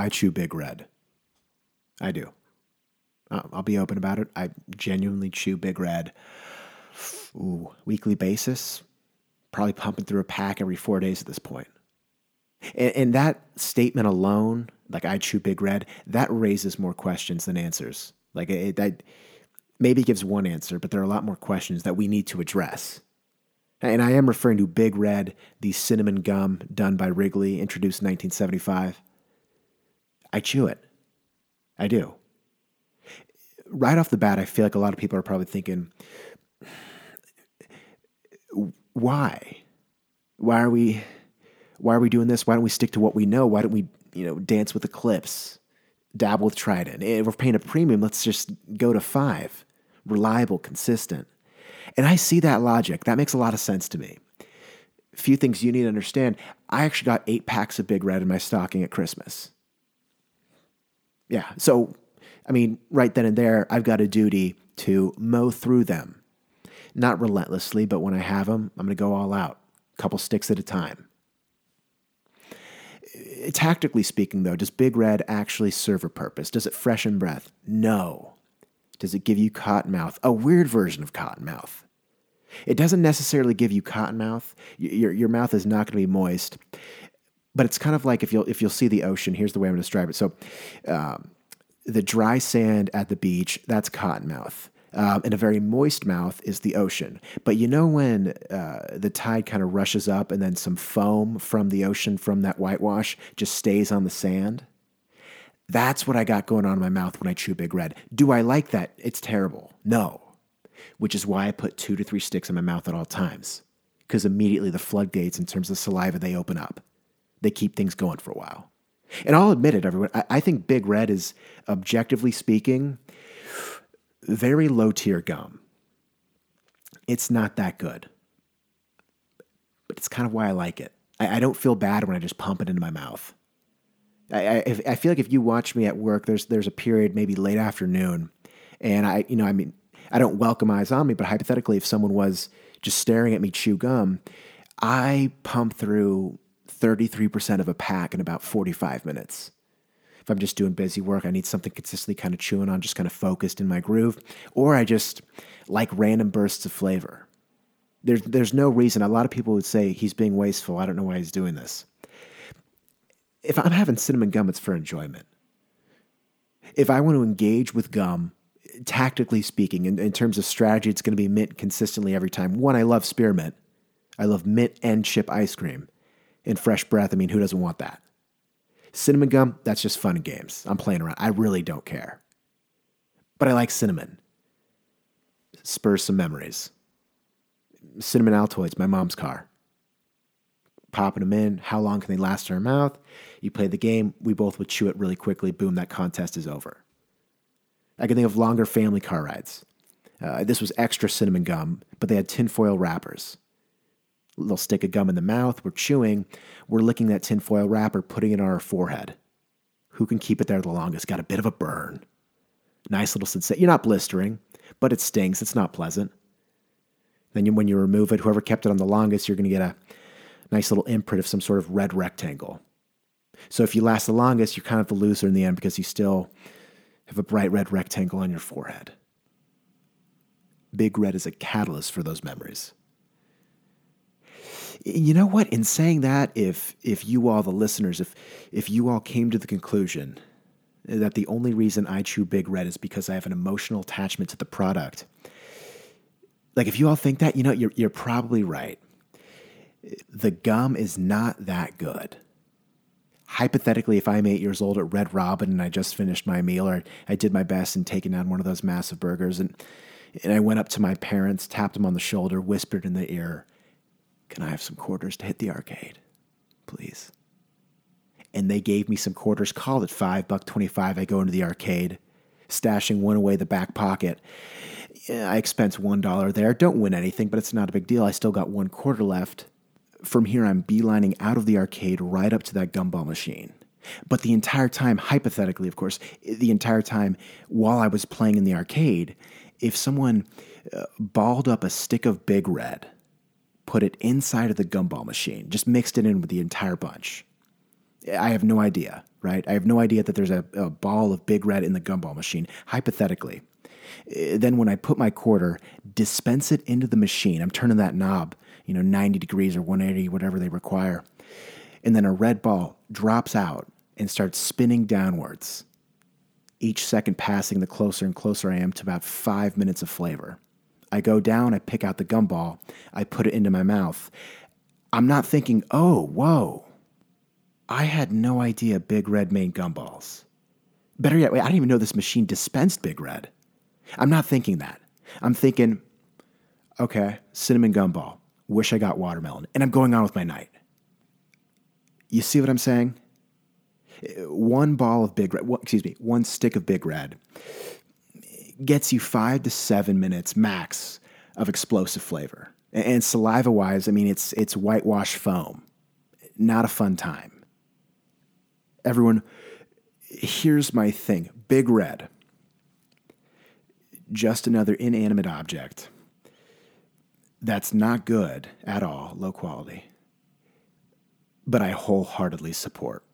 I chew Big Red. I do. I'll be open about it. I genuinely chew Big Red. Ooh, weekly basis. Probably pumping through a pack every four days at this point. And, and that statement alone, like I chew Big Red, that raises more questions than answers. Like it, that maybe gives one answer, but there are a lot more questions that we need to address. And I am referring to Big Red, the cinnamon gum done by Wrigley, introduced in 1975. I chew it. I do. Right off the bat, I feel like a lot of people are probably thinking, why? Why are we why are we doing this? Why don't we stick to what we know? Why don't we, you know, dance with Eclipse, dabble with Trident? If we're paying a premium, let's just go to five. Reliable, consistent. And I see that logic. That makes a lot of sense to me. A few things you need to understand. I actually got eight packs of Big Red in my stocking at Christmas. Yeah. So, I mean, right then and there, I've got a duty to mow through them. Not relentlessly, but when I have them, I'm going to go all out, a couple sticks at a time. Eh, tactically speaking, though, does Big Red actually serve a purpose? Does it freshen breath? No. Does it give you cotton mouth? A weird version of cotton mouth. It doesn't necessarily give you cotton mouth. Your, your mouth is not going to be moist, but it's kind of like if you'll if you'll see the ocean. Here's the way I'm going to describe it. So, um, the dry sand at the beach that's cotton mouth. Um, and a very moist mouth is the ocean. But you know when uh, the tide kind of rushes up and then some foam from the ocean from that whitewash just stays on the sand? That's what I got going on in my mouth when I chew Big Red. Do I like that? It's terrible. No. Which is why I put two to three sticks in my mouth at all times. Because immediately the floodgates, in terms of saliva, they open up. They keep things going for a while. And I'll admit it, everyone. I, I think Big Red is, objectively speaking, very low tier gum. It's not that good. But it's kind of why I like it. I, I don't feel bad when I just pump it into my mouth. I, I, I feel like if you watch me at work, there's there's a period maybe late afternoon, and I you know I mean I don't welcome eyes on me, but hypothetically, if someone was just staring at me chew gum, I pump through 33% of a pack in about 45 minutes. If I'm just doing busy work, I need something consistently kind of chewing on, just kind of focused in my groove, or I just like random bursts of flavor. There's, there's no reason. A lot of people would say he's being wasteful. I don't know why he's doing this if I'm having cinnamon gum, it's for enjoyment. If I want to engage with gum, tactically speaking, in, in terms of strategy, it's going to be mint consistently every time. One, I love spearmint. I love mint and chip ice cream. And fresh breath, I mean, who doesn't want that? Cinnamon gum, that's just fun and games. I'm playing around. I really don't care. But I like cinnamon. Spurs some memories. Cinnamon Altoids, my mom's car popping them in. How long can they last in our mouth? You play the game. We both would chew it really quickly. Boom, that contest is over. I can think of longer family car rides. Uh, this was extra cinnamon gum, but they had tinfoil wrappers. Little stick of gum in the mouth. We're chewing. We're licking that tinfoil wrapper, putting it on our forehead. Who can keep it there the longest? Got a bit of a burn. Nice little sensation. You're not blistering, but it stings. It's not pleasant. Then you, when you remove it, whoever kept it on the longest, you're going to get a nice little imprint of some sort of red rectangle. So if you last the longest, you're kind of the loser in the end because you still have a bright red rectangle on your forehead. Big Red is a catalyst for those memories. You know what? In saying that, if if you all the listeners, if if you all came to the conclusion that the only reason I chew Big Red is because I have an emotional attachment to the product, like if you all think that, you know, you're you're probably right the gum is not that good. Hypothetically, if I'm eight years old at Red Robin and I just finished my meal or I did my best in taking down one of those massive burgers and, and I went up to my parents, tapped them on the shoulder, whispered in their ear, Can I have some quarters to hit the arcade? Please. And they gave me some quarters, called it five buck twenty five. I go into the arcade, stashing one away the back pocket. I expense one dollar there. Don't win anything, but it's not a big deal. I still got one quarter left from here, I'm beelining out of the arcade right up to that gumball machine. But the entire time, hypothetically, of course, the entire time while I was playing in the arcade, if someone uh, balled up a stick of Big Red, put it inside of the gumball machine, just mixed it in with the entire bunch, I have no idea, right? I have no idea that there's a, a ball of Big Red in the gumball machine, hypothetically. Uh, then when I put my quarter, dispense it into the machine. I'm turning that knob, you know, 90 degrees or 180, whatever they require. And then a red ball drops out and starts spinning downwards. Each second passing, the closer and closer I am to about five minutes of flavor. I go down, I pick out the gumball, I put it into my mouth. I'm not thinking, oh, whoa. I had no idea Big Red made gumballs. Better yet, wait, I didn't even know this machine dispensed Big Red. I'm not thinking that. I'm thinking, okay, cinnamon gumball. Wish I got watermelon. And I'm going on with my night. You see what I'm saying? One ball of Big Red, excuse me, one stick of Big Red gets you five to seven minutes max of explosive flavor. And saliva wise, I mean, it's, it's whitewash foam. Not a fun time. Everyone, here's my thing Big Red just another inanimate object that's not good at all, low quality, but I wholeheartedly support.